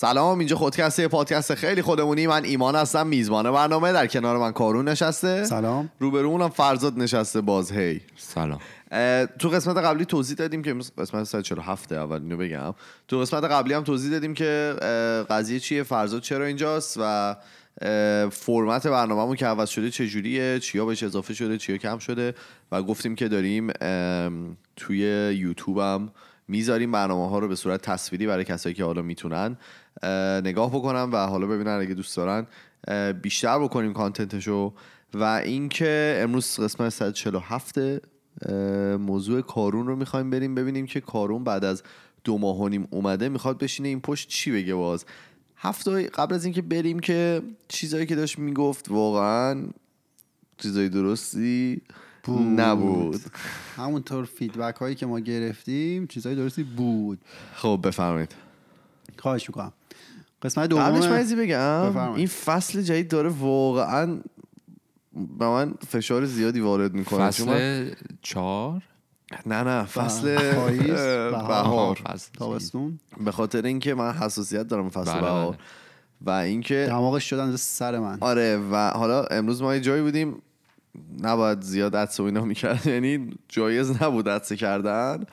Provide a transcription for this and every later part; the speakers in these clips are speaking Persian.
سلام اینجا خودکسته پادکست خیلی خودمونی. من ایمان هستم میزبان برنامه. در کنار من کارون نشسته. سلام. روبرومونم فرزاد نشسته باز. هی سلام. تو قسمت قبلی توضیح دادیم که قسمت 147 اول اینو بگم. تو قسمت قبلی هم توضیح دادیم که قضیه چیه فرزاد چرا اینجاست و فرمت برنامه‌مون که عوض شده چجوریه چیا بهش اضافه شده چیا کم شده. و گفتیم که داریم توی یوتیوب هم می‌ذاریم برنامه ها رو به صورت تصویری برای کسایی که حالا می‌تونن اه، نگاه بکنن و حالا ببینن اگه دوست دارن بیشتر بکنیم کانتنتشو. و اینکه امروز قسمت 147 اه، موضوع کارون رو می‌خوایم بریم ببینیم که کارون بعد از دو ماه و نیم اومده می‌خواد بشینه این پشت چی بگه باز. هفته قبل از اینکه بریم که چیزایی که داشت می‌گفت واقعا چیزای درستی. نبود. همونطور فیدبک هایی که ما گرفتیم چیزهای درستی بود. خب بفرمایید. خواهش می‌کنم. قسمت قبلش من دوم چیزی بگم. بفرمایید. این فصل جدید داره واقعا به من فشار زیادی وارد می‌کنه. فصل چهار؟ نه نه فصل بهار. تابستون. به خاطر اینکه من حساسیت دارم فصل بله، بهار. بله. و اینکه دماغش شدن سر من. آره و حالا امروز ما یه جایی بودیم. نباید زیاد عدس و اینا می‌کرد یعنی جایز نبود عدسه کردن.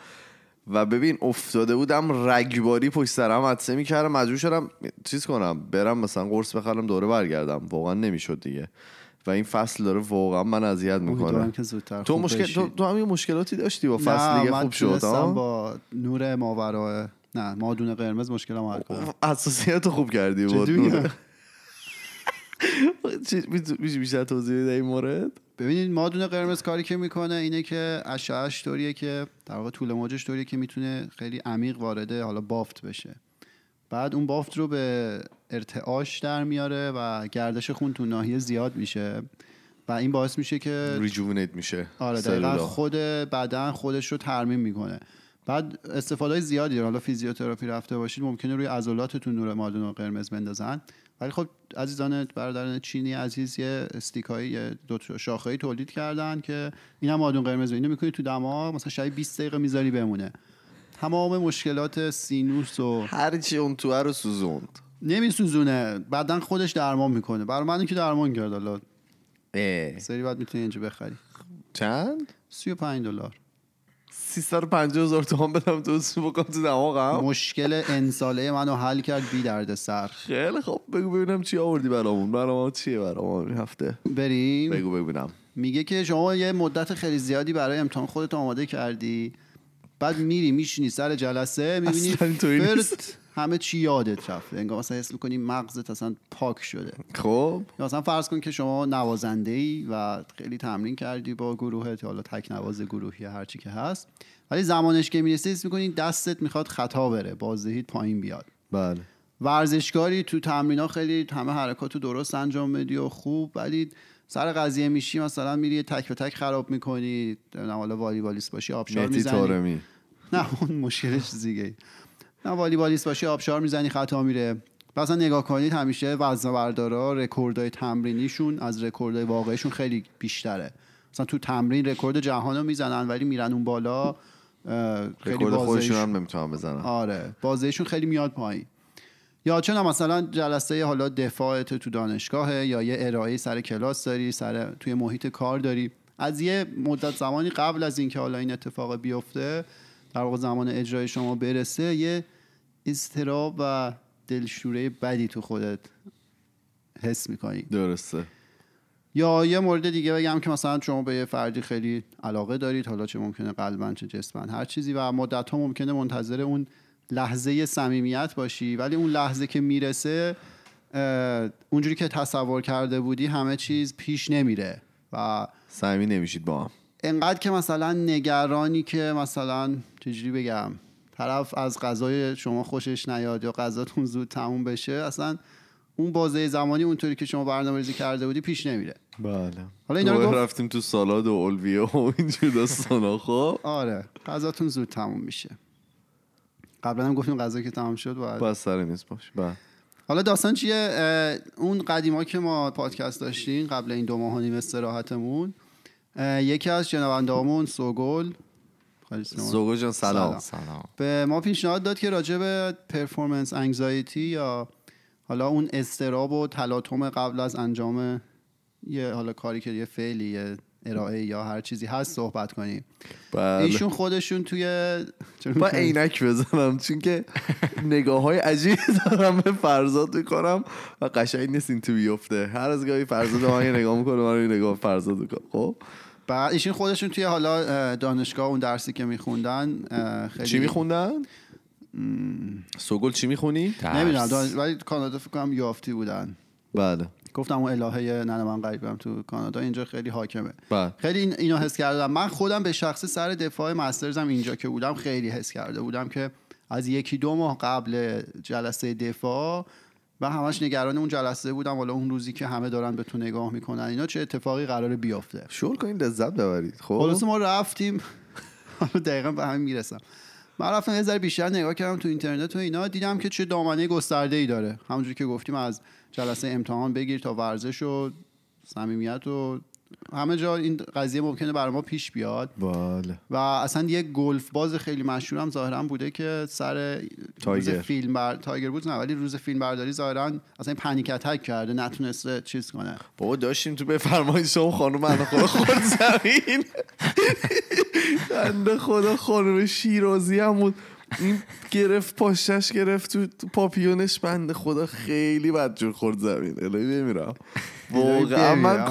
و ببین افتاده بودم رگباری پشت سرم عدسه می‌کردم. مجبور شدم چیز کنم برم مثلا قرص بخرم دوره برگردم. واقعا نمی‌شد دیگه. و این فصل داره واقعا من اذیت می‌کنه. تو مشکل. تو, تو هم مشکلاتی داشتی با فصل دیگه خوب شد؟ با نور ماورا نه مادون قرمز مشکلم حل کنم. حساسیت رو خوب کردی بود میشه بیشتر توضیح بده این مورد ببینید مادون قرمز کاری که می‌کنه اینه که اشعهش طوریه که در واقع طول موجش طوریه که می‌تونه خیلی عمیق وارد حالا بافت بشه بعد اون بافت رو به ارتعاش در میاره و گردش خون تو ناحیه زیاد میشه و این باعث میشه که ریجوونیت میشه آره دقیقا. خود بدن خودش رو ترمیم می‌کنه بعد استفاده زیادی داره. حالا فیزیوتراپی رفته باشید ممکنه روی عضلاتتون نور مادون و قرمز بندازن ولی خب عزیزان برادران چینی عزیز یه استیکایی یه دو تا شاخه‌ای تولید کردن که اینا مادون قرمز اینو می‌کنی تو دماغ مثلا شاید 20 دقیقه می‌ذاری بمونه. تمام مشکلات سینوس و هر چی اون تو رو سوزوند. نمیسوزونه. بدن خودش درمان می‌کنه. برای من که درمان کرد حالا. سری بعد می‌تونی اینجا بخری. چند؟ 35 دلار. 350 هزار تومان بدم تو سو بکنم تو دماغم مشکل انساله منو حل کرد بی درد سر. خیلی خب بگو ببینم چی آوردی برامون. برام چیه برام این هفته؟ بریم. بگو ببینم. میگه که شما یه مدت خیلی زیادی برای امتحان خودت آماده کردی. بعد میری میشینی سر جلسه می‌بینی. فرت همه چی یادت رفته. انگار مثلا حس می‌کنی مغزت اصلا پاک شده. خب. مثلا فرض کن که شما نوازنده ای و خیلی تمرین کردی با گروهت حالا تک نواز گروهی هر چی که هست. ولی زمانش که می‌رسه حس می‌کنی دستت می‌خواد خطا بره بازدهیت پایین بیاد. بله. ورزشکاری تو تمرین خیلی همه حرکات رو درست انجام بدی و خوب ولی سر قضیه میشی مثلا میری تک به تک خراب می‌کنی. حالا والیبالیست باشی آبشار می‌زنی. نه اون مشکلش دیگه نه والیبالیست باشی آبشار می‌زنی خطا میره. مثلا نگاه کنید همیشه وزن بردارا رکوردهای تمرینیشون از رکوردهای واقعیشون خیلی بیشتره. مثلا تو تمرین رکورد جهان رو می‌زنن ولی میرن اون بالا خیلی رکورد خودشون هم نمی‌تونم بزنم آره بازدهیشون خیلی میاد پایین. یا چون مثلا جلسه حالا دفاعت تو دانشگاهه یا یه ارائه سر کلاس داری سر توی محیط کار داری. از یه مدت زمانی قبل از اینکه حالا این اتفاق بیفته در واقع زمان اجرای شما برسه یه اضطراب و دلشوره بدی تو خودت حس می‌کنی. درسته. یا یه مورد دیگه بگم که مثلا شما به یه فردی خیلی علاقه دارید حالا چه ممکنه قلبا چه جسمن هر چیزی و مدت ها ممکنه منتظر اون لحظه صمیمیت باشی ولی اون لحظه که می‌رسه اونجوری که تصور کرده بودی همه چیز پیش نمیره و صمیمی نمیشید با هم. انقدر که مثلا نگرانی که مثلا چجوری بگم؟ طرف از غذای شما خوشش نیاد یا غذاتون زود تموم بشه اصلا اون بازه زمانی اونطوری که شما برنامه ریزی کرده بودی پیش نمیره. بله. حالا اینا رو رفتیم تو سالاد و اولویه و اینجور داستانا خب؟ آره. غذاتون زود تموم میشه. قبلا هم گفتیم غذا که تمام شد باید بس سر نیست باش بله. حالا داستان چیه؟ اون قدیما که ما پادکست داشتیم قبل این دو ماه و نیم استراحتمون یکی از شنوندهامون سوگل. زوگو جان سلام. سلام. به ما پیشنهاد داد که راجع به پرفورمنس انگزایتی یا حالا اون استراب و تلاطم قبل از انجام یه حالا کاری که یه فعلی یه ارائه یا هر چیزی هست صحبت کنیم. بله. ایشون خودشون توی با؟ عینک بزنم چون که نگاه های عجیبی دارم به فرزاد می‌کنم و قشنگ نیست این تو بیفته. هر از گاهی فرزاد من یه نگاه می‌کنه من نگاه فرزاد می‌کنم. خب؟ بعد ایشون خودشون توی حالا اه، دانشگاه اون درسی که میخوندن خیلی چی میخوندن؟ سوگل چی می‌خونی؟ نمی‌دونم دانش... ولی کانادا فکر کنم یافتی بودن. بله. گفتم اون الهه ننه من قریبم تو کانادا اینجا خیلی حاکمه. بله. خیلی این اینو حس کردم. من خودم به شخص سر دفاع مسترزم اینجا که بودم خیلی حس کرده بودم که از یکی دو ماه قبل جلسه دفاع و همش نگران اون جلسه بودم حالا اون روزی که همه دارن به تو نگاه می‌کنن اینا چه اتفاقی قرار بیفته شور کنین لذت ببرید خب؟ خلاص ما رفتیم. دقیقا به همین می‌رسم. من رفتم یه ذره بیشتر نگاه کردم تو اینترنت و اینا دیدم که چه دامنه گسترده ای داره. همونجوری که گفتیم از جلسه امتحان بگیر تا ورزش و صمیمیت و همه جا این قضیه ممکنه برای ما پیش بیاد. بله. و اصلا یه گلف باز خیلی مشهورم ظاهرا بوده که سر روز تایگر. فیلم بر... تایگر بود نه ولی روز فیلم برداری ظاهرا اصلا پنیک اتک کرده نتونسته چیز کنه. بابا داشتیم تو بفرمایید شما خانم بنده خدا خود زمین. بنده خدا خانم شیرازی هم بود. این گرفت پاشش گرفت تو پاپیونش. بنده خدا خیلی بدجور خورد زمین. الهی بمیرم واقعا من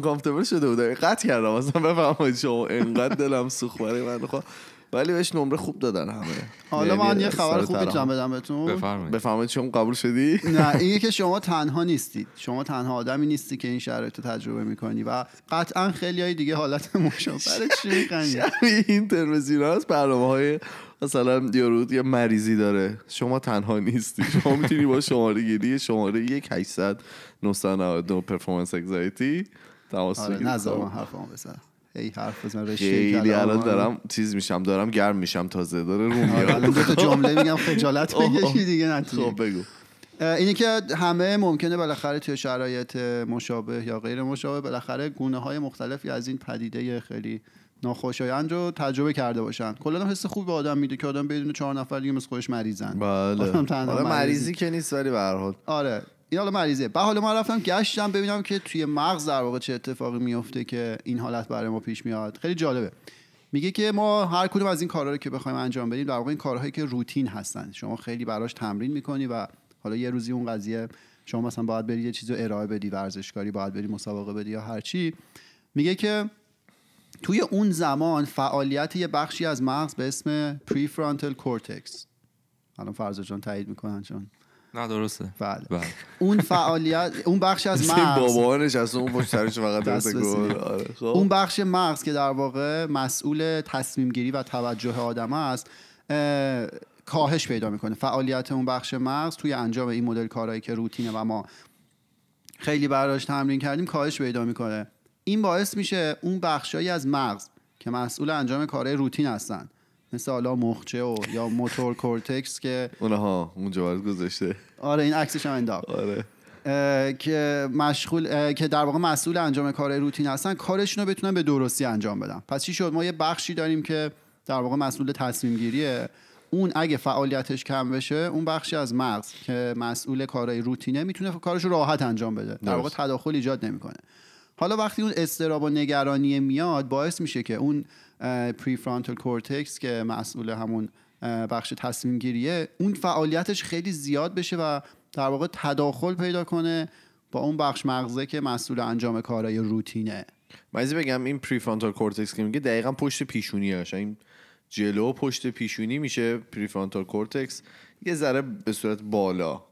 کامفتبل شده بودم. قطع کردم. اصلا بفرمایید شما انقدر دلم سوخت برای بنده خدا ولی بهش نمره خوب دادن همه. حالا یعنی من یه خبر خوب. می‌تونم بدم بهتون. بفرمایید. بفرمایید شما قبول شدی؟ نه اینه که شما تنها نیستید. شما تنها آدمی نیستی که این شرایط رو تجربه می‌کنی و قطعا خیلی های دیگه حالت مشابه چی این تلویزیون هست برنامه های مثلا یارو یه مریضی داره. شما تنها نیستی. شما می‌تونی با شماره گیری شماره یک 800 999 پرفورمنس اگزایتی تماس آره خب. من حرفمو بزن هی حرف بزن خیلی الان. دارم چیز میشم دارم گرم میشم تازه داره رو آره، الان دو تا میاد جمله میگم خجالت بکشی دیگه نتونی خب بگو. اینی که همه ممکنه بالاخره توی شرایط مشابه یا غیر مشابه بالاخره گونه های مختلفی از این پدیده خیلی ناخوشایند رو تجربه کرده باشن. کلا حس خوب به آدم میده که آدم بدون چهار نفر دیگه مثل خودش مریضن. بله. آدم حالا مریضی. مریضی. که نیست ولی به هر حال. آره. این حالا مریضه. بعد حالا من رفتم گشتم ببینم که توی مغز در واقع چه اتفاقی میفته که این حالت برای ما پیش میاد. خیلی جالبه. میگه که ما هر کدوم از این کارها رو که بخوایم انجام بدیم در واقع این کارهایی که روتین هستن. شما خیلی براش تمرین می‌کنی و حالا یه روزی اون قضیه شما مثلا باید بری یه چیزی ارائه بدی ورزشکاری باید بری مسابقه بدی یا هر چی. میگه که توی اون زمان فعالیت یه بخشی از مغز به اسم prefrontal cortex الان فرزا جان تایید می‌کنن چون. نه درسته. بله. بله. اون فعالیت اون بخش از مغز. بابا نشسته اون پشت سرش فقط آره خب. اون بخش مغز که در واقع مسئول تصمیم گیری و توجه آدم است اه، کاهش پیدا می‌کنه. فعالیت اون بخش مغز توی انجام این مدل کارهایی که روتینه و ما خیلی براش تمرین کردیم کاهش پیدا می‌کنه. این باعث میشه اون بخشایی از مغز که مسئول انجام کارهای روتین هستن مثل حالا مخچه و یا موتور کورتکس که اونها اونجا برات گذاشته. آره این عکسش هم انداخت. آره. که مشغول که در واقع مسئول انجام کار روتین هستن کارشون رو بتونن به درستی انجام بدن. پس چی شد؟ ما یه بخشی داریم که در واقع مسئول تصمیم گیریه اون اگه فعالیتش کم بشه اون بخشی از مغز که مسئول کارهای روتینه می‌تونه کارش رو راحت انجام بده. در واقع. تداخل ایجاد نمی‌کنه. حالا وقتی اون اضطراب و نگرانی میاد باعث میشه که اون prefrontal cortex که مسئول همون بخش تصمیم گیریه اون فعالیتش خیلی زیاد بشه و در واقع تداخل پیدا کنه با اون بخش مغزه که مسئول انجام کارهای روتینه. این بگم این prefrontal cortex که میگه دقیقا پشت پیشونی هاش این جلو پشت پیشونی میشه prefrontal cortex یه ذره به صورت بالا.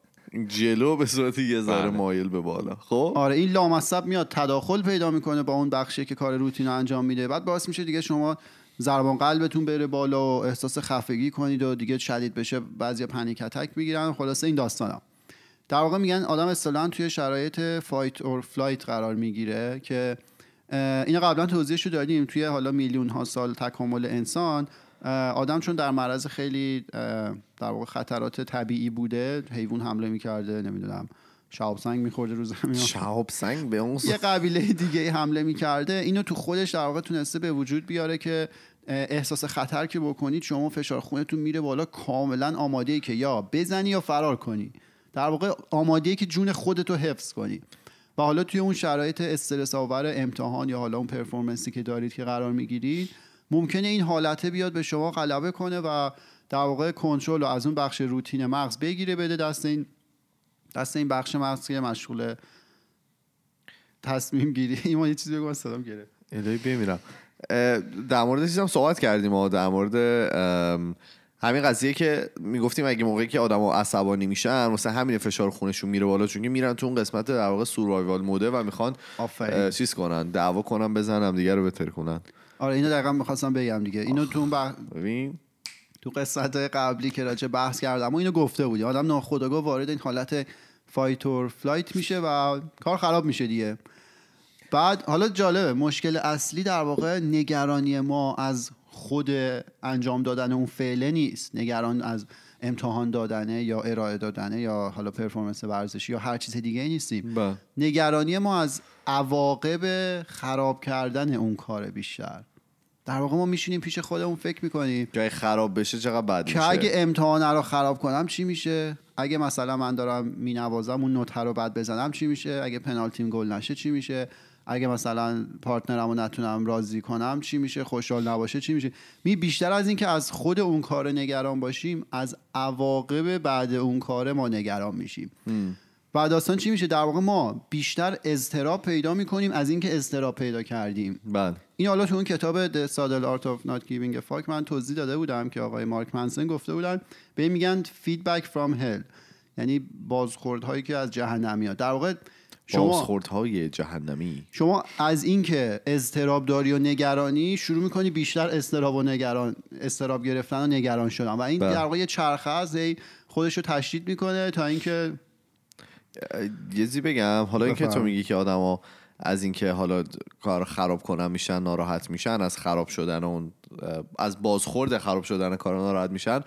جلو به صورت یه ذره بله. مایل به بالا. خب؟ آره این لامصب میاد تداخل پیدا می‌کنه با اون بخشی که کار روتین رو انجام میده. بعد باعث میشه دیگه شما ضربان قلبتون بره بالا و احساس خفگی کنید و دیگه شدید بشه بعضی panic attack می‌گیرن. خلاصه این داستانا. در واقع میگن آدم اصطلاحا توی شرایط fight or flight قرار می‌گیره که اینو قبلا توضیحش رو دادیم. توی حالا میلیون ها سال تکامل انسان آدم چون در معرض خیلی در واقع خطرات طبیعی بوده حیوان حمله می‌کرده نمی‌دونم شهاب سنگ میخورده رو زمین. شهاب سنگ به اون یه قبیله دیگه حمله می‌کرده. اینو تو خودش در واقع تونسته به وجود بیاره که احساس خطر که بکنید شما فشار خونتون میره بالا کاملا آماده ای که یا بزنی یا فرار کنی. در واقع آماده ای که جون خودتو حفظ کنی. و حالا توی اون شرایط استرس آور امتحان یا حالا اون پرفورمنسی که دارید که قرار می‌گیرید ممکنه این حالته بیاد به شما غلبه کنه و در واقع کنترل رو از اون بخش روتین مغز بگیره بده دست این دست این بخش مغز که مشغول تصمیم گیری. ایمان یه چیزی من صدام گرفت الهی بمیرم. در مورد چیزم صحبت کردیم ما در مورد همین قضیه که می‌گفتیم اگه موقعی که آدم عصبانی میشن مثلا همین فشار خونشون میره بالا چون میرن تو اون قسمت در واقع survival mode ه و می‌خوان چیز کنن دعوا کنن بزنن دیگه رو بتر کنن. آره اینو دقیقا می‌خواستم بگم دیگه. اینو تو اون. ببین. تو قسمت قبلی که راجع بحث کردم و اینو گفته بودی. آدم ناخودآگاه وارد این حالت fight or flight میشه و کار خراب میشه دیگه. بعد حالا جالبه مشکل اصلی در واقع نگرانی ما از خود انجام دادن اون فعله نیست. نگران از امتحان دادنه یا ارائه دادنه یا حالا performance ورزشی یا هر چیز دیگه نیستیم. با. نگرانی ما از عواقب خراب کردن اون کار بیشتر. در واقع ما میشینیم پیش خودمون فکر می‌کنیم. اگه خراب بشه چقدر بد که میشه؟ اگه امتحانه رو خراب کنم چی میشه؟ اگه مثلا من دارم مینوازم اون نوت رو بد بزنم چی میشه؟ اگه پنالتیم گل نشه چی میشه؟ اگه مثلا partner مو نتونم راضی کنم چی میشه؟ خوشحال نباشه. چی میشه؟ می بیشتر از اینکه از خود اون کار نگران باشیم از عواقب بعد اون کار ما نگران میشیم. و داستان چی میشه؟ در واقع ما بیشتر اضطراب پیدا می‌کنیم از اینکه اضطراب پیدا کردیم. بله. این حالا تو اون کتاب The Saddle Art of Not Giving a Fuck من توضیح داده بودم که آقای مارک منسن گفته بودن. به میگن feedback from hell. یعنی بازخوردهایی که از جهنم میاد. در واقع شما بازخوردهای جهنمی شما از اینکه اضطراب داری و نگرانی شروع می‌کنی بیشتر اضطراب و نگران اضطراب گرفتن و نگران شدن و این بله. در واقع یه چرخه هی خودش رو تشدید می‌کنه تا اینکه یه چیزی بگم حالا اینکه تو. میگی که آدما از اینکه حالا کار خراب کنن میشن ناراحت میشن از خراب شدن اون از بازخورد خراب شدن کار ناراحت میشن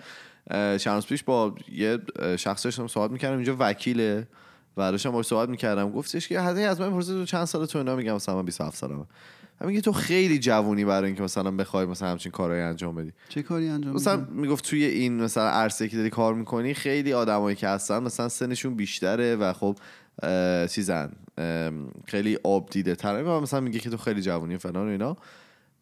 چند پیش با یه اه، شخص داشتم صحبت می‌کردم اینجا وکیله و داشتم باهاش صحبت می‌کردم. گفتش که حتی از من پرسید تو چند سال تو اینا؟ میگم مثلا من 27 سالمه. من میگه تو خیلی جوونی برای اینکه مثلا بخوای مثلا همچین کارهایی انجام بدی. چه کاری انجام مثلا؟ می‌گفت توی این مثلا عرصه که داری کار می‌کنی خیلی آدمایی که هستن مثلا سنشون بیشتره و خب چیزن ام، خیلی آب دیده تره و مثلا میگه که تو خیلی جوونی فلان و اینا.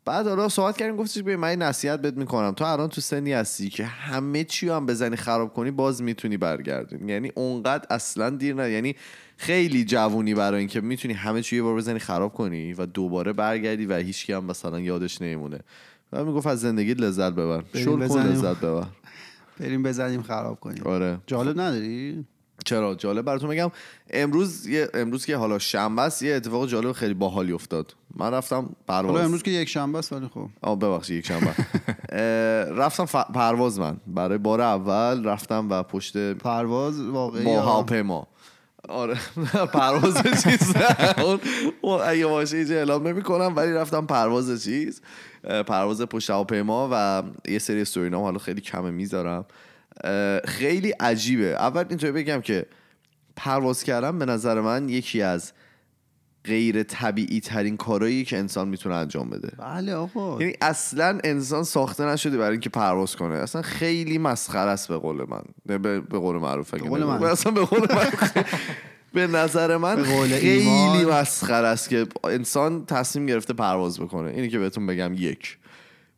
بعد حالا صحبت کردیم گفتش ببین من نصیحت بهت می‌کنم. تو الان تو سنی هستی که همه چی هم بزنی خراب کنی باز می‌تونی برگردونی یعنی اونقدر اصلا دیر نه یعنی خیلی جوونی برای اینکه می‌تونی همه چی یه بار بزنی خراب کنی و دوباره برگردی و هیچکی هم مثلا یادش نمیمونه. و می‌گفت از زندگی لذت ببر. شل کن. لذت ببر. بریم بزنیم خراب کنیم. آره. جالب نداری؟ چرا؟ جالب. براتون بگم امروز یه امروز که حالا شنبه است یه اتفاق جالب خیلی باحالی افتاد. من رفتم پرواز. حالا امروز که یک شنبه است ولی خب. آه ببخشید یک شنبه. رفتم ف- پرواز من. برای بار اول رفتم و پشت پرواز واقعی با هواپیما آره پرواز چیز نه. اون اگه باشه اینجا اعلام نمی کنم ولی رفتم پرواز چیز. پرواز پشت هواپیما و یه سری استورینام حالا خیلی کمه می‌ذارم. خیلی عجیبه. اول اینطوری بگم که پرواز کردن به نظر من یکی از غیر طبیعی ترین کارهایی که انسان می‌تونه انجام بده. بله آقا. یعنی اصلا انسان ساخته نشده برای اینکه پرواز کنه. اصلا خیلی مسخره است به قول من. به, به قول معروف به قول. من. اصلا به قول من به نظر من به قول خیلی. مسخره است که انسان تصمیم گرفته پرواز بکنه. اینی که بهتون بگم یک.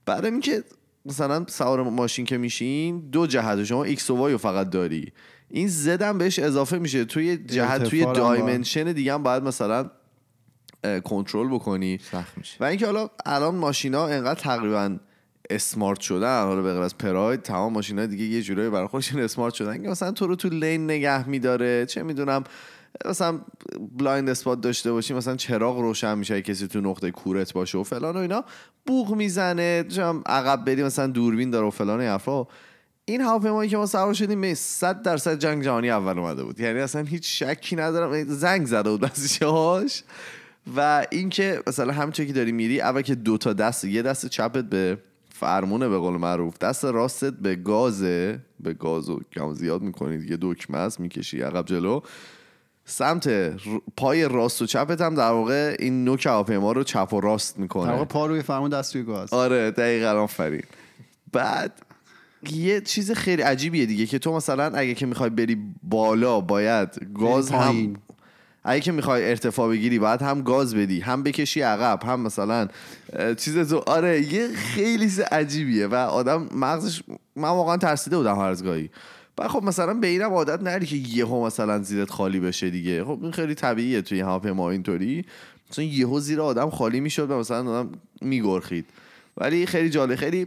بعد اینکه مثلا سوار ماشین که میشین دو جهت شما X و Y رو فقط داری. این Z هم بهش اضافه میشه. توی جهت توی dimension دیگه هم باید مثلا کنترل بکنی. سخت میشه. و اینکه حالا الان ماشینا انقدر تقریبا smart شدن حالا به غیر از پراید تمام ماشینا دیگه یه جورایی برای خودشون smart شدن که مثلا تو رو تو lane نگه میداره. چه می‌دونم مثلا blind spot داشته باشی مثلا چراغ روشن میشه کسی تو نقطه کورت باشه و فلان و اینا. بوق می‌زنه چم عقب بری مثلا دوربین داره و فلان و این حرفا. این هواپیمایی که ما سوار شدیم به 100 درصد جنگ جهانی اول اومده بود. یعنی اصلا هیچ شکی ندارم. زنگ زده بود هاش. و اینکه مثلا همچه که داری میری اول که دو تا دست یه دست چپت به فرمونه به قول معروف دست راستت به گازه به گازو کم زیاد می‌کنی دیگه دکمه است می‌کشی عقب جلو. سمت پای راست و چپت هم در واقع این نوک هواپیما رو چپ و راست در می‌کنه واقع پا روی فرمون دست روی گاز. آره دقیقا آفرین. بعد یه چیز خیلی عجیبیه دیگه که تو مثلا اگه که می‌خوای بری بالا باید گاز هم. اگه که می‌خوای ارتفاع بگیری باید هم گاز بدی هم بکشی عقب هم مثلا چیز تو آره یه خیلی عجیبیه و آدم مغزش من واقعا ترسیده بودم هر از گاهی. بعد خب مثلا به اینم عادت نری که یهو مثلا زیرت خالی بشه دیگه. خب این خیلی طبیعیه توی هواپیما اینطوری. مثلا یهو زیر آدم خالی می‌شد و مثلا آدم میگرخید. ولی خیلی جالب خیلی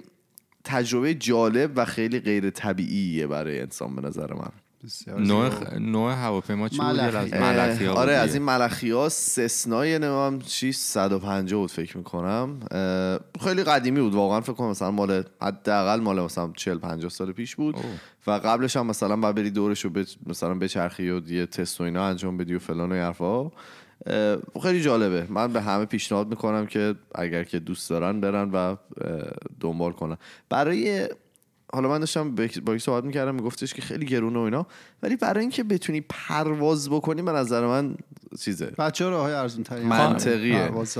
تجربه جالب و خیلی غیر طبیعیه برای انسان به نظر من. بسیار نوع. خ... نوع هواپیما چی بود ملخی. آره از. این ملخی ها سسنای نمیم چی 150 بود فکر می‌کنم خیلی قدیمی بود واقعا فکر کنم مثلا مال حداقل مال مثلا 40 50 سال پیش بود اوه. و قبلش هم مثلا باید بری دورش رو مثلا بچرخی و یه تست و اینا انجام بدی و فلان و حرفا خیلی جالبه من به همه پیشنهاد می‌کنم که اگر که دوست دارن برن و دنبال کنن برای حالا من داشتم با یک- صحبت می‌کردم میگفتش که خیلی گرونه و اینا. ولی برای اینکه بتونی پرواز بکنی به نظر من چیزه. بچه راه های ارزون منطقیه. پرواز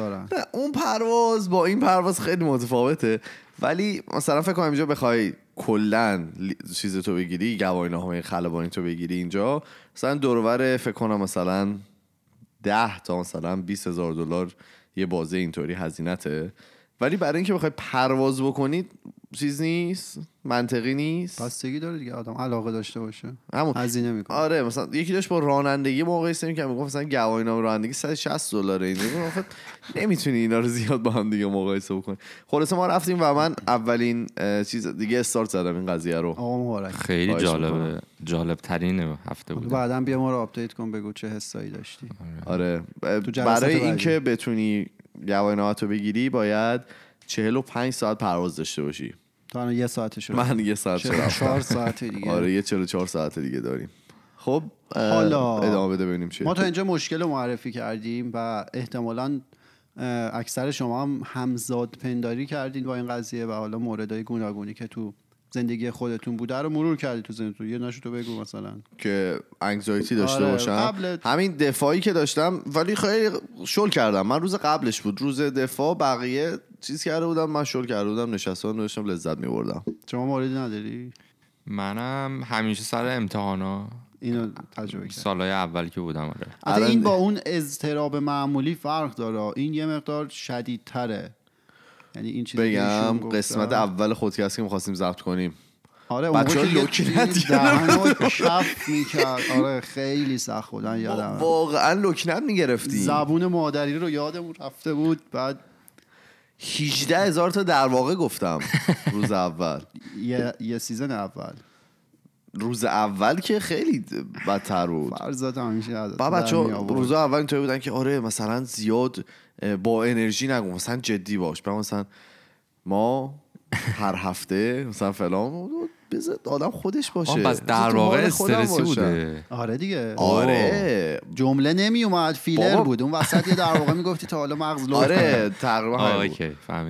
اون پرواز با این پرواز خیلی متفاوته. ولی مثلا فکر کنم اینجا بخوای کلا چیز تو بگیری گواهینامه خلبانی تو بگیری اینجا. مثلا دورور فکر کنم مثلا 10 تا مثلا 20 هزار دلار یه بازه اینطوری هزینته. ولی برای اینکه بخوای پرواز بکنید چیز نیست منطقی نیست. بستگی داره دیگه آدم علاقه داشته باشه. همون. هزینه می‌کنه. آره مثلا یکی داشت با رانندگی مقایسه می‌کرد می‌گفت مثلا گواهینامه رانندگی 160 دلاره این. نمی‌تونی اینا رو زیاد با هم دیگه مقایسه بکنی. خلاصه ما رفتیم و من اولین چیز دیگه استارت زدم این قضیه رو. آقا مبارک. خیلی جالبه. می‌کنم. جالب ترین هفته بود. بعدا بیا ما رو update کن بگو چه حسایی داشتی. آره. جلسات برای. اینکه بتونی گواهینامه رو بگیری باید 45 ساعت پرواز داشته باشی. تا الان یه ساعتش رو من یه ساعت رفتم چهار ساعت دیگه. آره یه 44 ساعت دیگه داریم. خب حالا- ادامه بده ببینیم چیه. ما تا اینجا مشکل رو معرفی کردیم و احتمالا اکثر شما هم همزاد پنداری کردین با این قضیه و حالا موردهای گوناگونی که تو زندگی خودتون بوده رو مرور کردی تو زندگی یه نشو تو بگو مثلا. که انگزایتی داشته آره، باشم. قبل- همین دفاعی که داشتم ولی خیلی شل کردم. من روز قبلش بود. روز دفاع بقیه چیز کرده بودم من شل کرده بودم نشسته بودم داشتم لذت میبردم. شما موردی نداری؟ منم همیشه سر امتحانا. اینو تجربه کرد سالهای اول که بودم آره. این با اون اضطراب معمولی فرق داره. این یه مقدار شدیدتره. یعنی این چیزی بگم. قسمت اول خودکست که می‌خواستیم ضبط کنیم. آره اون که لکنت کف می‌کرد. آره خیلی سخت بودن یادم واقعا لکنت می‌گرفتیم. زبون مادری رو یادمون رفته بود. بعد 18 هزار تا در واقع گفتم روز اول. یه سیزن اول. روز اول که خیلی بدتر بود. فرزاد همیشه با بچه. روز اول اینطوری بودن که آره مثلا زیاد با انرژی نگو مثلا جدی باش. بعد مثلا ما هر هفته مثلا فلان بذار آدم خودش باشه. بس در واقع استرسی. بوده. آره دیگه. آره. جمله نمی اومد فیلر. بود. اون وسط یه در واقع می‌گفتی تا حالا مغز لو آره تقریبا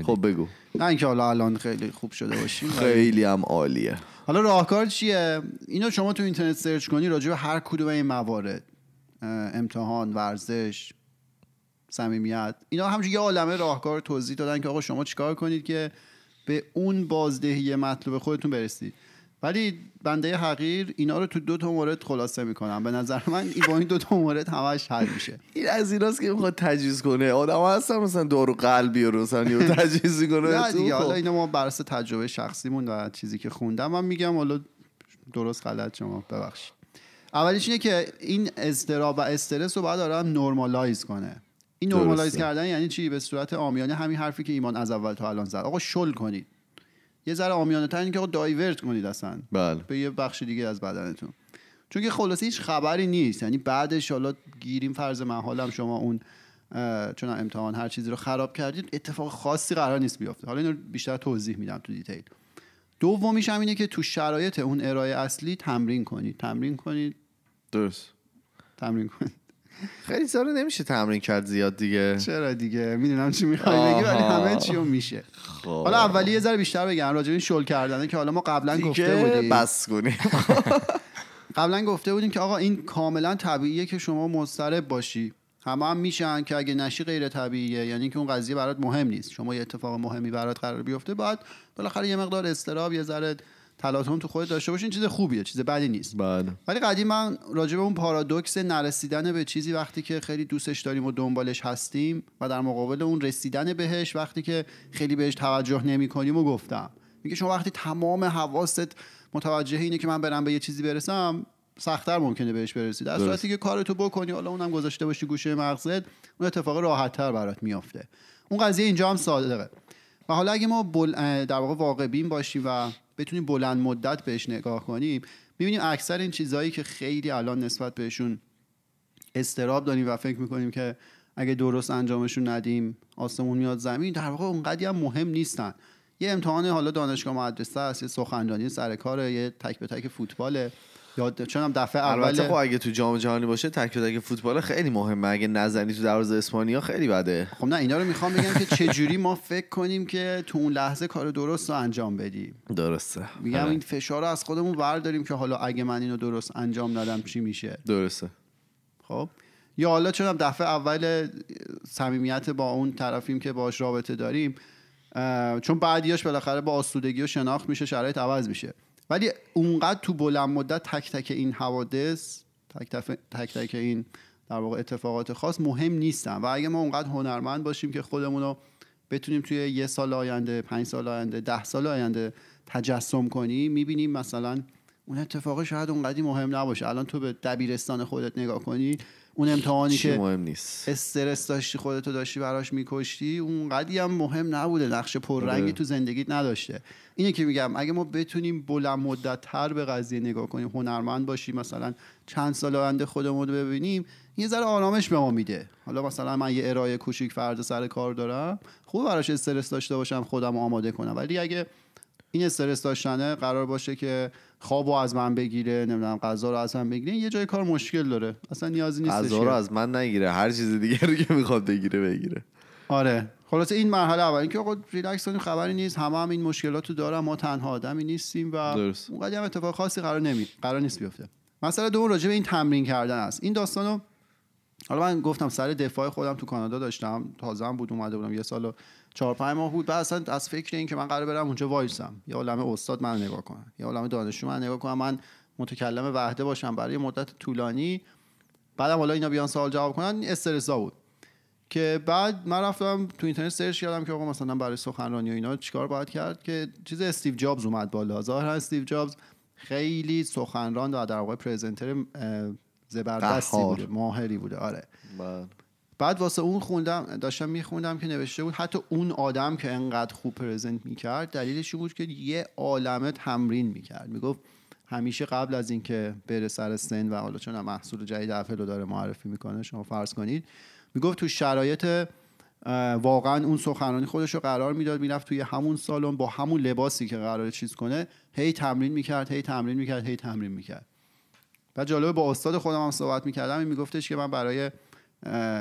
خب بگو. نه اینکه حالا الان خیلی خوب شده باشیم خیلی هم عالیه. حالا راهکار چیه؟ اینو شما تو اینترنت سرچ کنی راجع به هر کدوم این موارد امتحان ورزش صمیمیت اینا همش یه عالمه راهکار توضیح دادن که آقا شما چیکار کنید که به اون بازدهی مطلوب خودتون برسید. ولی بنده حقیر اینا رو تو دو تا مورد خلاصه می‌کنم. به نظر من این با این دو تا مورد همش حل میشه. این از ایناست که می‌خواد تجویز کنه. آدم هستن مثلا دارو قلبی رو مثلا یهو تجویز نه کنه. دیگه تو حالا خب. اینا ما بر اساس تجربه شخصیمون و چیزی که خوندم من میگم حالا درست غلط شما ببخشید. اولیش اینه که این اضطراب و استرس رو باید آدم normalize کنه. این. normalize کردن یعنی چی؟ به صورت عامیانه همین حرفی که ایمان از اول تا الان زد. آقا شل کنید. یه ذره عامیانه تر که divert کنید اصلا. بله. به یه بخش دیگه از بدنتون. چون که خلاصه هیچ خبری نیست. یعنی بعدش حالا گیریم فرض محالم شما اون چون امتحان هر چیزی رو خراب کردید اتفاق خاصی قرار نیست بیفته. حالا اینو بیشتر توضیح میدم تو دیتیل. دومیش هم اینه که تو شرایط اون ارائه اصلی تمرین کنید. تمرین کنید. درست. تمرین کنید. خیلی سال نمیشه تمرین کرد زیاد دیگه. چرا دیگه؟ می‌دونم چی می‌خوای بگی ولی. همه چی رو میشه. خب. حالا اولی یه ذره بیشتر بگم راجع به شل کردنه که حالا ما قبلا گفته بودیم. بس کنیم. قبلا گفته بودیم که آقا این کاملا طبیعیه که شما مضطرب باشی. همه هم میشن که اگه نشی غیر طبیعیه. یعنی که اون قضیه برات مهم نیست. شما یه اتفاق مهمی برات قرار بیفته باید بالاخره یه مقدار استراب یه ذره تلاطم تو خودت داشته باشین چیز خوبیه چیز بدی نیست. بله. ولی قدیم من راجع به اون پارادوکس نرسیدن به چیزی وقتی که خیلی دوستش داریم و دنبالش هستیم و در مقابل اون رسیدن بهش وقتی که خیلی بهش توجه نمی کنیم و گفتم. میگه شما وقتی تمام حواست متوجه اینه که من برم به یه چیزی برسم سختتر ممکنه بهش برسی در. صورتی که کارتو بکنی حالا اونم گذاشته باشی گوشه مغزت اون اتفاق راحتتر برات میافته. اون قضیه اینجا هم صادقه. و حالا اگه ما بل... در واقع واقع بین باشیم و بتونیم بلند مدت بهش نگاه کنیم می‌بینیم اکثر این چیزهایی که خیلی الان نسبت بهشون استراب داریم و فکر می‌کنیم که اگه درست انجامشون ندیم آسمون میاد زمین در واقع اونقدی هم مهم نیستن. یه امتحان حالا دانشگاه مدرسه است یه سخنرانی سر کاره یه تک به تک فوتباله. یا چون هم دفعه البته خب اول اگه تو جام جهانی باشه تک تک فوتبال خیلی مهمه. اگه نزنی تو دروازه اسپانیا خیلی بده. خب نه اینا رو می‌خوام بگم که چجوری ما فکر کنیم که تو اون لحظه کار درست رو انجام بدیم. درسته. میگم آره. این فشار رو از خودمون برداریم که حالا اگه من اینو درست انجام ندم چی میشه. درسته. خب؟ یا حالا چون هم دفعه اول صمیمیت با اون طرفیم که باش رابطه داریم چون بعدیاش بالاخره با آسودگی و شناخت میشه شرایط عوض میشه. ولی اونقدر تو بلند مدت تک تک این حوادث تک تک, تک, تک این در واقع اتفاقات خاص مهم نیستن. و اگه ما اونقدر هنرمند باشیم که خودمون رو بتونیم توی یه سال آینده پنج سال آینده ده سال آینده تجسم کنیم می‌بینیم مثلا اون اتفاق شاید اونقدی مهم نباشه. الان تو به دبیرستان خودت نگاه کنی اون امتحانی که مهم نیست. استرس داشتی خودتو داشتی براش میکشتی اون قدی هم مهم نبوده. نقش پررنگی آره. تو زندگیت نداشته. اینه که میگم اگه ما بتونیم بلند مدت تر به قضیه نگاه کنیم هنرمند باشیم مثلا چند سال آینده خودمون رو ببینیم یه ذره آرامش به ما میده. حالا مثلا من یه ارائه کوچیک فردا سر کار دارم خوب براش استرس داشته باشم خودم آماده کنم. ولی اگه این استرس داشتنه قرار باشه که خوابو از من بگیره نمی‌دونم غذا رو از من بگیره. یه جای کار مشکل داره. اصلا نیازی نیستش غذا رو از من نگیره. هر چیز دیگه رو که می‌خواد بگیره بگیره. آره. خلاصه این مرحله اول. اینکه آقا ریلکس کنیم خبری نیست. همه هم این مشکلات رو دارن. ما تنها آدمی نیستیم و. اونقدر هم اتفاق خاصی قرار نمی قرار نیست بیفته. مسئله دوم راجع به این تمرین کردن است. این داستانو حالا من گفتم سر دفاع خودم تو کانادا داشتم تازه بود اومده بودم یه سال و چهار پنج ماه بود. بعد اصلا از فکر این که من قرار برم اونجا وایسم. یا عالمه استاد من نگاه کنن یا عالمه دانشجو من نگاه کنم من متکلم وحده باشم برای مدت طولانی. بعدم حالا اینا بیان سوال جواب کنن استرسا بود. که بعد من رفتم تو اینترنت search کردم که آقا مثلا برای سخنرانی و اینا چیکار باید کرد که چیز استیو جابز اومد بالا. ظاهرا استیو جابز خیلی سخنران و در واقع presenter زبردستی قهار. بوده ماهری بوده آره بله. بعد واسه اون خوندم داشتم میخوندم که نوشته بود حتی اون آدم که انقدر خوب present می‌کرد دلیلش این بود که یه عالمه تمرین می‌کرد می‌گفت همیشه قبل از اینکه بره سر سن و حالا چون محصول جدید اپل رو داره معرفی می‌کنه شما فرض کنید می‌گفت تو شرایط واقعا اون سخنرانی خودش رو قرار می‌داد می‌رفت توی همون سالن با همون لباسی که قرار چیز کنه هی تمرین می‌کرد هی تمرین می‌کرد هی تمرین می‌کرد و جالبه با استاد خودم هم صحبت می‌کردم این میگفتش که من برای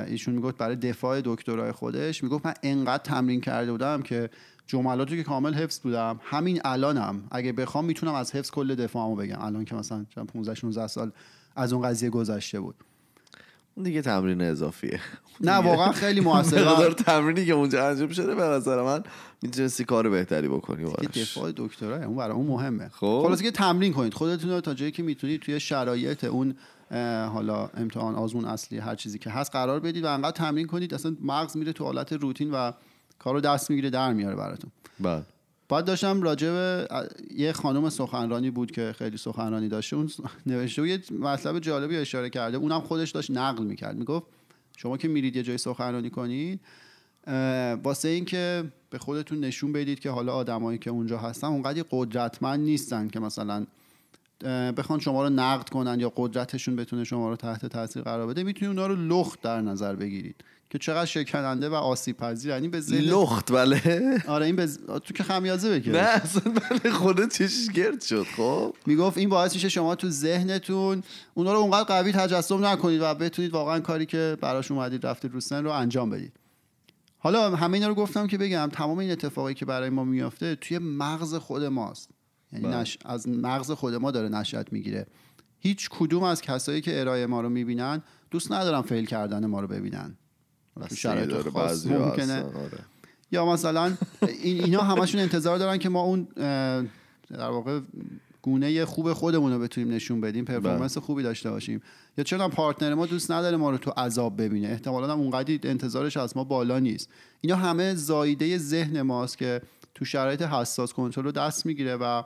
ایشون می‌گفت برای دفاع دکترای خودش می‌گفت من انقدر تمرین کرده بودم که جملاتو که کامل حفظ بودم همین الانم اگه بخوام می‌تونم از حفظ کل دفاعمو بگم. الان که مثلا چند 15 16 سال از اون قضیه گذشته بود. دیگه تمرین اضافیه. نه واقعا خیلی موثره مقدار تمرینی که اونجا انجام شده به نظر من می‌تونستی کار بهتری بکنی باش دفاع دکترا اون برای اون مهمه. خب. خلاصه که تمرین کنید. خودتون رو تا جایی که می‌تونید توی شرایط اون حالا امتحان آزمون اصلی هر چیزی که هست قرار بدید و انقدر تمرین کنید اصلا مغز میره تو حالت روتین و کارو دست می‌گیره در میاره براتون. بله. بعد داشتم راجع به یه خانم سخنرانی بود که خیلی سخنرانی داشته اون نوشته بود یه مطلب جالبی اشاره کرده اونم خودش داشت نقل می‌کرد می‌گفت شما که میرید یه جای سخنرانی کنید واسه اینکه به خودتون نشون بدید که حالا آدمایی که اونجا هستن اونقدر قدرتمند نیستن که مثلا بخوان شما رو نقد کنن یا قدرتشون بتونه شما رو تحت تاثیر قرار بده می‌تونید اونا رو لخت در نظر بگیرید. که چقدر شکننده و آسیب پذیر یعنی به ذهن لخت بله. آره این بز... تو که خمیازه بکش. نه اصلا بله خودت چشش گرد شد خب. می‌گفت این باعث میشه شما تو ذهنتون اونا رو اونقدر قوی تجسم نکنید و بتونید واقعا کاری که براش اومدید رفتید رو سن رو انجام بدید. حالا همه اینا رو گفتم که بگم تمام این اتفاقی که برای ما میافته توی مغز خود ماست. یعنی بله. نش... از مغز خود ما داره نشأت می‌گیره. هیچ کدوم از کسایی که ارائه ما رو می‌بینن دوست ندارن فیل کردن ما رو ببینن. شرایط خاص ممکنه. آره. یا مثلا این اینا همشون انتظار دارن که ما اون در واقع گونه خوب خودمون رو بتونیم نشون بدیم پرفورمنس خوبی داشته باشیم. یا چرا پارتنر ما دوست نداره ما رو تو عذاب ببینه. احتمالا هم اونقدی انتظارش از ما بالا نیست. اینا همه زایده ذهن ماست که تو شرایط حساس کنترل رو دست می‌گیره و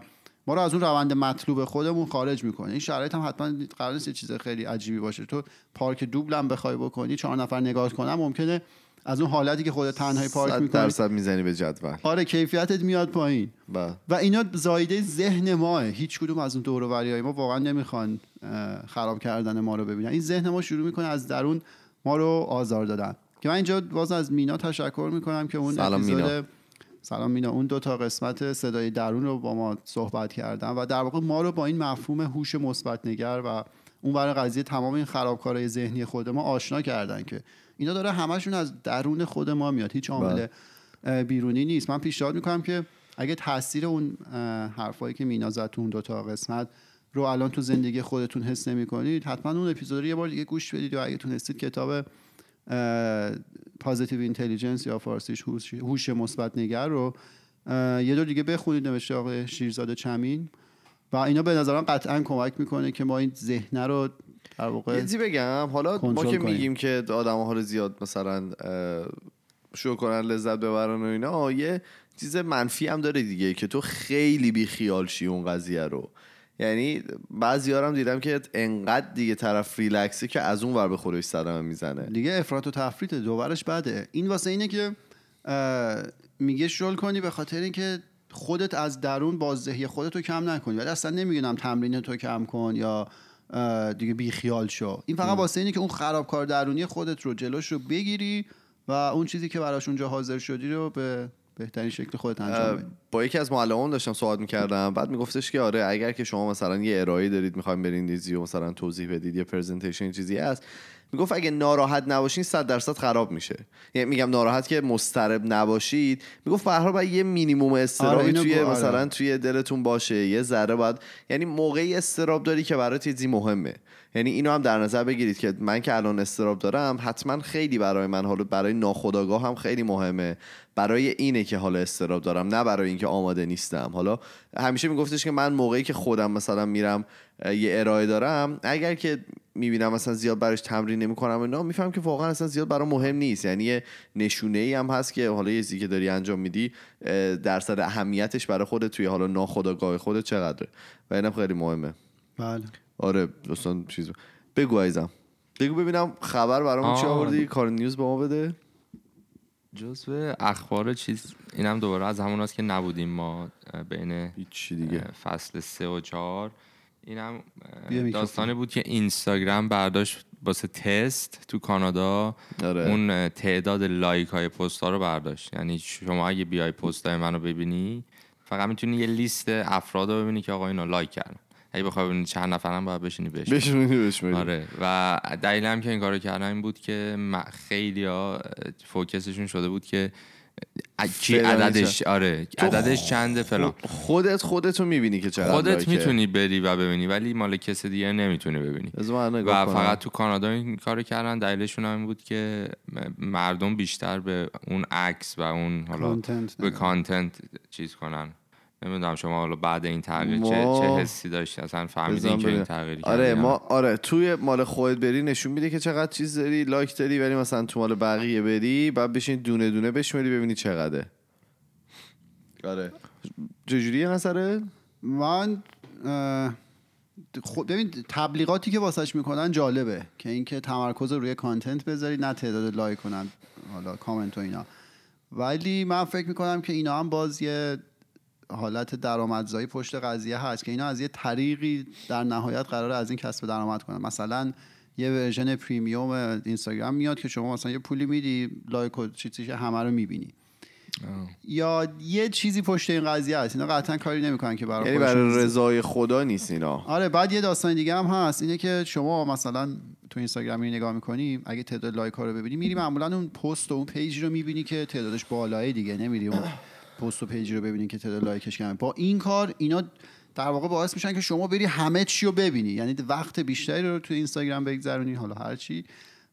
ما رو از اون روند مطلوب خودمون خارج می‌کنه این شرایط هم حتما قرار نیست چیز خیلی عجیبی باشه. تو پارک دوبل هم بخوای بکنی چهار نفر نگاه کنن ممکنه از اون حالتی که خودت تنهایی پارک می‌کنی درصد می‌زنی به جدول. آره کیفیتت میاد پایین. با و اینا زایده ذهن ماه. هیچ کدوم از اون دور و های ما واقعا نمی‌خوان خراب کردن ما رو ببینن. این ذهن ما شروع می‌کنه از درون ما رو آزار دادن. که من اینجا باز از مینا تشکر می‌کنم که اون سلام اپیزود. سلام مینا اون دو تا قسمت صدای درون رو با ما صحبت کردن و در واقع ما رو با این مفهوم هوش مثبت نگر و اون برای قضیه تمام این خرابکارهای ذهنی خود ما آشنا کردن که اینا داره همشون از درون خود ما میاد. هیچ عامل بله. بیرونی نیست. من پیشنهاد می‌کنم که اگه تاثیر اون حرفایی که مینا زد تو اون دوتا قسمت رو الان تو زندگی خودتون حس نمی کنید حتما اون اپیزود رو یه بار دیگه گوش بدید و اگه تونستید کتاب پازیتیو اینتلیجنس یا فارسیش هوش- مثبت نگر رو یه دور دیگه بخونید نوشته آقای شیرزاد چمین. و اینا به نظرم قطعا کمک می‌کنه که ما این ذهنه رو در واقع بگم؟ حالا ما که کنیم. میگیم که آدم حال زیاد مثلا شروع کنن لذت ببرن و اینا یه چیز منفی هم داره دیگه که تو خیلی بی خیال شی اون قضیه رو. یعنی بعضی هم دیدم که انقدر دیگه طرف ریلکسی که از اون ور به خودش صدمه می‌زنه. دیگه افراط و تفریط دوورش بده. این واسه اینه که میگه شل کنی به خاطر اینکه خودت از درون بازدهی خودت رو کم نکنی. ولی اصلا نمیگنم تمرین تو کم کن یا دیگه بی خیال شو. این فقط واسه اینه که اون خرابکار درونی خودت رو جلوش رو بگیری و اون چیزی که براش اونجا حاضر شدی رو به بهترین شکل خودت انجام بدی. با یکی از معلمان داشتم صحبت می‌کردم. بعد میگفتش که آره اگر که شما مثلا یه ارائه دارید می‌خوایم برین دیزی و مثلا توضیح بدید یه پرزنتیشن چیزی هست. می‌گفت اگه ناراحت نباشین 100 درصد خراب میشه. یعنی میگم ناراحت که مضطرب نباشید. می‌گفت به هر باید یه مینیمم استرابی آره، توی گو- آره. مثلا توی دلتون باشه. یه ذره باید یعنی موقعی استراب داری که برات چیزی مهمه. یعنی اینو هم در نظر بگیرید که من که الان استراب دارم حتما خیلی برای من حالا برای ناخودآگاه هم خیلی مهمه. برای اینه که حالا استراب دارم نه برای اینکه آماده نیستم. حالا همیشه میگفتش که من موقعی که خودم مثلا میرم یه ارائه دارم. اگر که می‌بینم مثلا زیاد براش تمرین نمی‌کنم اینا میفهم که واقعا اصلا زیاد برام مهم نیست. یعنی یه نشونه ای هم هست که حالا یه چیزی که داری انجام میدی درصد اهمیتش برای خودت توی حالا ناخودآگاه خودت چقدره. و اینم خیلی مهمه. بله. آره دوستان چیز. بگو عزیزم. بگو ببینم خبر برامون چی. آوردی. کار نیوز به ما بده. جزو اخبار چیز اینم دوباره از همون که نبودیم ما بین دیگه. فصل سه و چهار. اینم. داستانی بود که اینستاگرام برداشت واسه تست تو کانادا. آره. اون تعداد like های پست ها رو برداشت. یعنی شما اگه بیای پست های منو ببینی فقط می‌تونی یه لیست افراد رو ببینی که آقا اینو like کردن. اگه بخوای ببینی چند نفرم باید بشینی بهش. بشمری بشمری آره. و دلیل هم که این کارو کردن این بود که خیلی ها focus شون شده بود که کی فلانی عددش آره عددش چنده فلان خودت خودتو می‌بینی که چقدر خودت. می‌تونی بری و ببینی ولی مال کسی دیگه نمی‌تونی ببینی و. فقط تو کانادا این کارو کردن دلیلشون هم این بود که مردم بیشتر به اون عکس و اون حالا به. کانتنت چیز کنن نمی‌دونم شما حالا بعد این تغییر چه, ما- چه حسی داشتی؟ اصلا فهمیدین که این ببینم. تغییر آره ما آره توی مال خودت بری نشون میده که چقدر چیز داری لایک داری ولی مثلا تو مال بقیه بری بعد بشین دونه دونه بشمری ببینی چقدره. آره. چجوریه نظره؟ من خب ببین تبلیغاتی که واسش می‌کنن جالبه که اینکه تمرکز رو روی content بذاری نه تعداد like کنن حالا کامنت و اینا. ولی من فکر می‌کنم که اینا هم باز یه حالت درآمدزایی پشت قضیه هست که اینا از یه طریقی در نهایت قراره از این کسب درآمد کنن. مثلا یه version premium اینستاگرام میاد که شما مثلا یه پولی میدی like و چیزی همه رو می‌بینی. یا یه چیزی پشت این قضیه هست. اینا قطعا کاری نمی‌کنن که برای یعنی برای رضای خدا نیست اینا. آره بعد یه داستان دیگه هم هست. اینه که شما مثلا تو اینستاگرام میری نگاه می‌کنی اگه تعداد like ها رو ببینی میری معمولا اون پست و اون page رو می‌بینی که تعدادش بالاه دیگه نمیری اون پست و page رو ببینی که تعداد like ش کمه. با این کار اینا در واقع باعث میشن که شما بری همه چی رو ببینی. یعنی وقت بیشتری رو تو اینستاگرام بگذرونی حالا هر چی.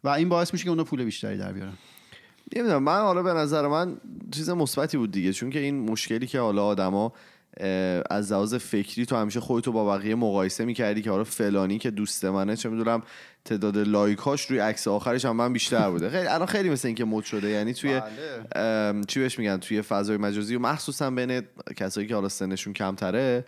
و این باعث میشه که اونا پول بیشتری در بیارن. نمی‌دونم من حالا به نظر من چیز مثبتی بود دیگه. چون که این مشکلی که حالا آدما از لحاظ فکری تو همیشه خودتو با بقیه مقایسه می‌کردی که حالا فلانی که دوست منه چه می‌دونم تعداد لایکاش روی عکس آخرش هم من بیشتر بوده. خیلی الان خیلی مثل اینکه مد شده. یعنی توی بله. چی بهش میگن؟ توی فضای مجازی و مخصوصا بین کسایی که حالا سنشون کمتره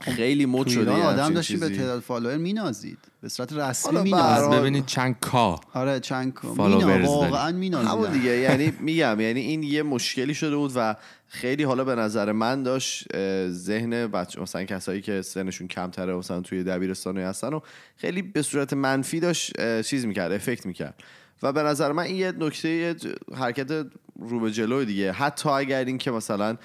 خیلی مد تو شده آدم داشتی به. تعداد فالوور مینازید. به صورت رسمی مینازید. ببینید چند کا آره چند کا. مینا. واقعا مینازید همون دیگه یعنی میگم یعنی این یه مشکلی شده بود و خیلی حالا به نظر من داشت ذهن بچه مثلا کسایی که سنشون کمتره مثلا توی دبیرستانی هستن و خیلی به صورت منفی داشت چیز می‌کرد افکت می‌کرد. و به نظر من این یه نکته حرکت رو به جلو دیگه. حتی اگر این که مثلا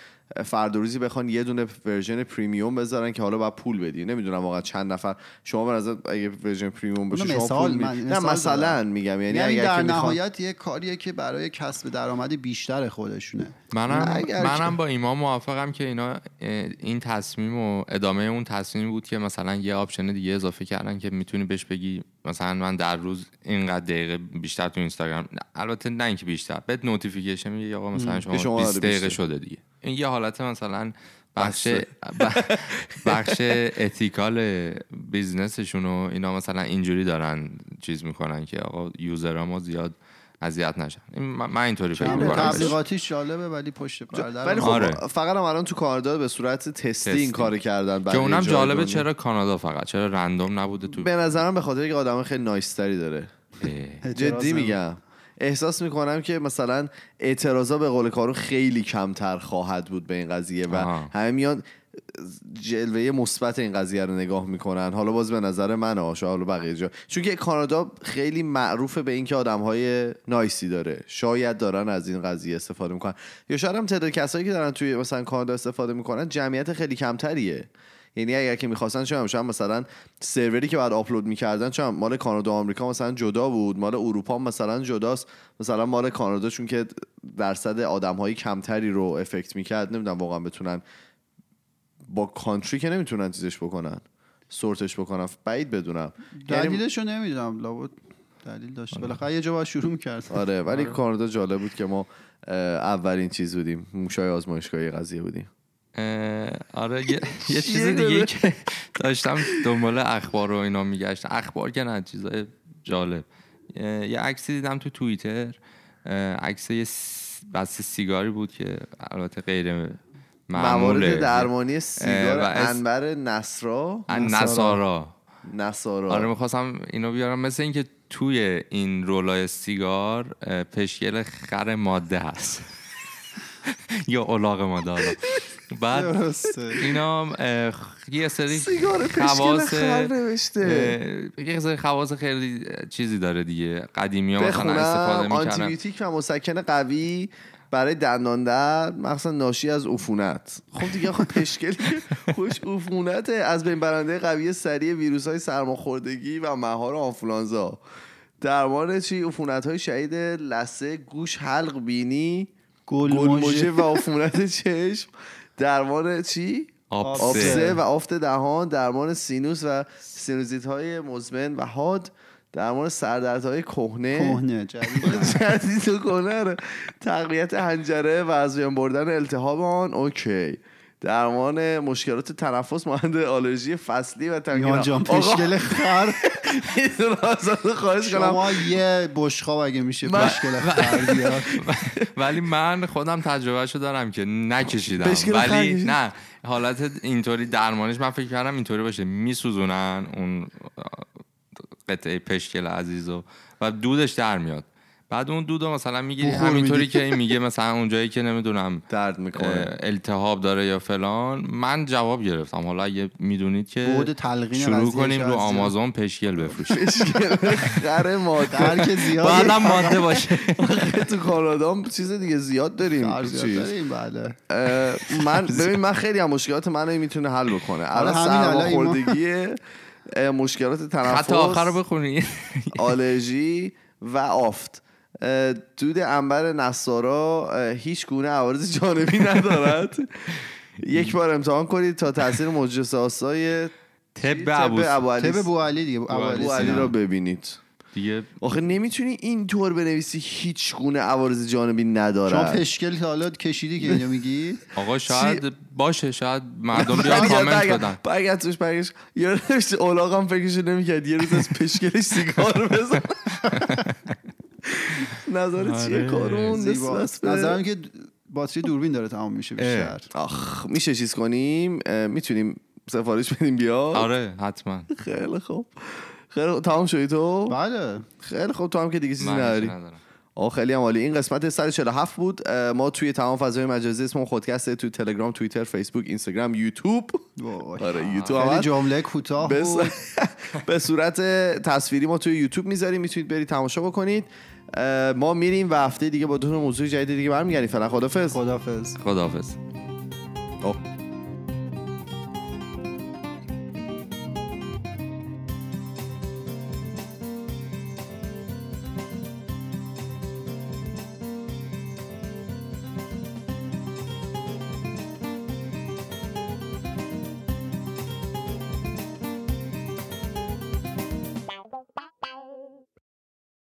فردا روزی بخوان یه دونه ورژن پریمیوم بذارن که حالا باید پول بدی. نمی‌دونم واقعا چند نفر. شما به نظر اگه version premium باشه شما مثال پول می... من- نه مثال مثلا زدم. میگم. یعنی, یعنی اگر در که میخوان- نهایت یه کاریه که برای کسب درآمد بیشتر خودشونه. منم منم با ایمان موافقم که اینا این تصمیم و ادامه اون تصمیم بود که مثلا یه option دیگه اضافه کردن که می‌تونی بهش بگی مثلا من در روز اینقدر دقیقه بیشتر تو اینستاگرام البته نه اینکه بیشتر بهت notification میگه آقا مثلا شما شما آره 20 دقیقه. شده دیگه. این یه حالت مثلا بخش بخش ethical business شون و اینا مثلا اینجوری دارن چیز می‌کنن که آقا user ها ما زیاد اذیت نشن این من اینطوری فکر می‌کنم تبلیغاتیش جالبه ولی پشت پرده ولی خب آره. فقط هم الان تو کانادا به صورت تستی, تستی. این کار کردن که اونم جالبه. چرا کانادا فقط چرا random نبوده تو به نظرم به خاطر که آدم خیلی نایستری داره جدی. میگم احساس می‌کنم که مثلا اعتراضا به قول کارو خیلی کمتر خواهد بود به این قضیه و. همه میان جلوه مثبت این قضیه رو نگاه می‌کنن. حالا باز به نظر من شاید حالا بقیه جا. چون که کانادا خیلی معروفه به اینکه آدم های نایسی داره. شاید دارن از این قضیه استفاده می‌کنن. یا شاید هم تعداد کسایی که دارن توی مثلا کانادا استفاده می‌کنن جمعیت خیلی کمتریه. یعنی اگر که می‌خواستن چون شاید مثلا سروری که بعد آپلود می‌کردن چون مال کانادا و آمریکا مثلا جدا بود مال اروپا مثلا جداست. مثلا مال کانادا چون که درصد آدم های کمتری رو افکت می‌کرد نمی‌دونم واقعا بتونن با کانتری که نمی‌تونن چیزش بکنن سورتش بکنن. بعید بدونم. یعنی دلیلش رو نمی‌دونم لابد دلیل داشت. بالاخره یه جا باید شروع می‌کرد. آره ولی کانادا جالب بود که ما اولین چیز بودیم. موشای آزمایشگاهی قضیه بودیم. آره یه, یه چیز دیگه؟ که داشتم دنبال اخبار و اینا میگشتم. اخبار که نه چیزای جالب. یه عکسی دیدم تو توییتر. عکس یه س- بسته سیگاری بود که البته غیر معموله. موارد درمانی سیگار انبر نصرا. نصارا. نصارا. آره می‌خواستم اینو بیارم. مثل اینکه توی این رولای سیگار اه، پشکل خر ماده هست. یا الاغ ماده بعد اینا یه سری سیگار خواص نوشته. یه سری خواص خیلی چیزی داره دیگه. قدیمی ها مثلا استفاده می‌کنن آنتیبیوتیک و مسکن قوی برای دندان درد مخصوصا ناشی از عفونت. خب دیگه خب پشکل خوش عفونته. از بین برنده قوی سریع ویروس های سرماخوردگی و مهار آنفولانزا. درمان چی؟ عفونت های شدید لثه گوش حلق بینی گلموژه و عفونت چشم. درمان چی؟ آبسه آبسه و آفت دهان درمان سینوس و سینوزیت های مزمن و حاد درمان سردردهای کهنه. کهنه جدید جدید و کهنه رو تقویت حنجره و از بین بردن التهاب آن. اوکی. درمان مشکلات تنفس مانند آلرژی فصلی و تنگی ایمان جان پشکل خر. خواهش کنم. شما یه بشخاب اگه میشه من- پشکل خر ولی من خودم تجربهشو دارم که نکشیدم. ولی؟ نه حالت اینطوری درمانش من فکر کردم اینطوری باشه. میسوزونن اون قطعه پشکل عزیزو و دودش در میاد. بعد اون دودو مثلا می‌گیری همینطوری. که این میگه مثلا اونجایی که نمی‌دونم درد می‌کنه التهاب داره یا فلان. من جواب گرفتم. حالا اگه می‌دونید که شروع کنیم رو. آمازون پشکل بفروشیم. پشکل. خر مادر درک زیاد بعدم ماده باشه. تو کانادا چیز دیگه زیاد داریم. چیز. داریم بله. من ببین من خیلی هم مشکلات منو می‌تونه حل بکنه. الان همین الان. سرماخوردگی مشکلات خط آخر رو تنفس بخونی. آلرژی و آفت. دود انبر نصارا هیچ گونه عوارض جانبی ندارد. یک بار امتحان کنید تا تاثیر موجس آسای طب طب ابوس ابو علی تب بو علی دیگه ابو علی ابو علی سینا. را ببینید. دیگه آخه نمی‌تونی اینطور بنویسی هیچ گونه عوارض جانبی شما نداره پشکل تا حالا کشیدی که اینو میگی؟ آقا شاید باشه شاید مردم بیان برگرد، کامنت بدن. برگرد توش یه نوشته اولاغم فکرشو نمی‌کرد. یه روز از پشکلش سیگار بزن. نظر چیه؟ آره، کارون نظرم که باتری دوربین داره تمام میشه بیشتر. آخ میشه چیز کنیم؟ می‌تونیم سفارش بدیم بیا. آره حتما. خیلی خوب. خیلی خوب. تمام شدی تو؟ بله. خیلی خوب. تو هم که دیگه چیزی نداری. آه خیلی هم عالی. این قسمت 147 بود. ما توی تمام فضای مجازی اسممون خودکسته تو تلگرام توییتر فیسبوک اینستاگرام یوتیوب. وای. آره یوتیوب خیلی. جمله کوتاه به صورت تصویری ما توی یوتیوب می‌ذاریم. می‌تونید برید تماشا بکنید. ما میریم و هفته دیگه با دو تا موضوع جدید دیگه برمیگردیم. فعلا خدافظ خدافظ خداحافظ. آه.